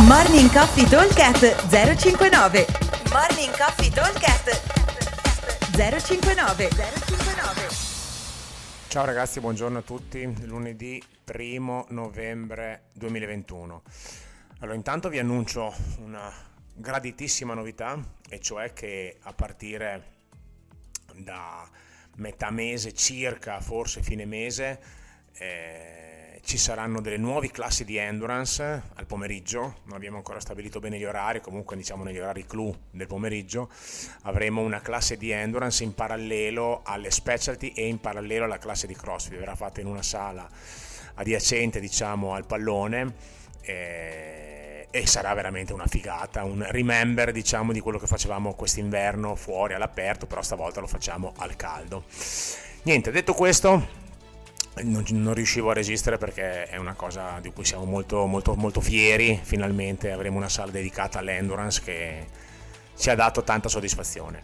Morning Coffee Talkcast 059 Morning Coffee Talkcast 059 059 Ciao ragazzi, buongiorno a tutti. Lunedì 1 novembre 2021. Allora, intanto vi annuncio una graditissima novità, e cioè che a partire da metà mese circa, forse fine mese, eh, ci saranno delle nuove classi di endurance al pomeriggio, non abbiamo ancora stabilito bene gli orari, comunque diciamo negli orari clou del pomeriggio. Avremo una classe di endurance in parallelo alle specialty e in parallelo alla classe di crossfit, verrà fatta in una sala adiacente diciamo al pallone e, e sarà veramente una figata, un remember diciamo di quello che facevamo quest'inverno fuori all'aperto, però stavolta lo facciamo al caldo. Niente, detto questo, non, non, riuscivo a resistere perché è una cosa di cui siamo molto, molto, molto fieri. Finalmente avremo una sala dedicata all'endurance che ci ha dato tanta soddisfazione.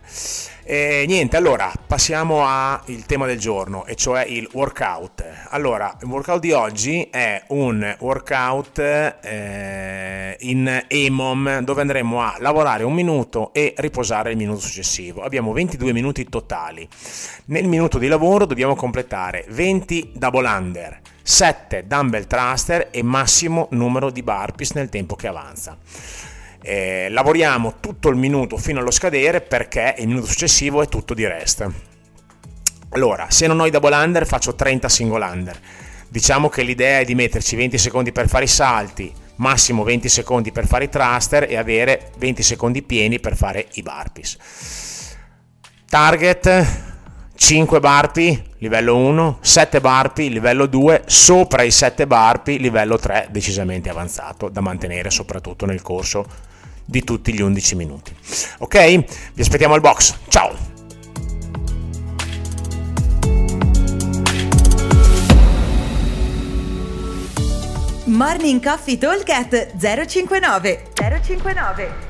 E niente, allora passiamo al tema del giorno, e cioè il workout. Allora, il workout di oggi è un workout eh, in EMOM dove andremo a lavorare un minuto e riposare il minuto successivo. Abbiamo 22 minuti totali. Nel minuto di lavoro dobbiamo completare 20 double under. 7 dumbbell thruster e massimo numero di burpees nel tempo che avanza. Eh, lavoriamo tutto il minuto fino allo scadere perché il minuto successivo è tutto di rest. Allora, se non ho i double under faccio 30 single under. Diciamo che l'idea è di metterci 20 secondi per fare i salti, massimo 20 secondi per fare i thruster e avere 20 secondi pieni per fare i burpees. Target 5 burpee livello 1, 7 burpee livello 2, sopra i 7 burpee livello 3 decisamente avanzato da mantenere soprattutto nel corso di tutti gli 11 minuti. Ok? Vi aspettiamo al box. Ciao! Morning Coffee Talk 059 059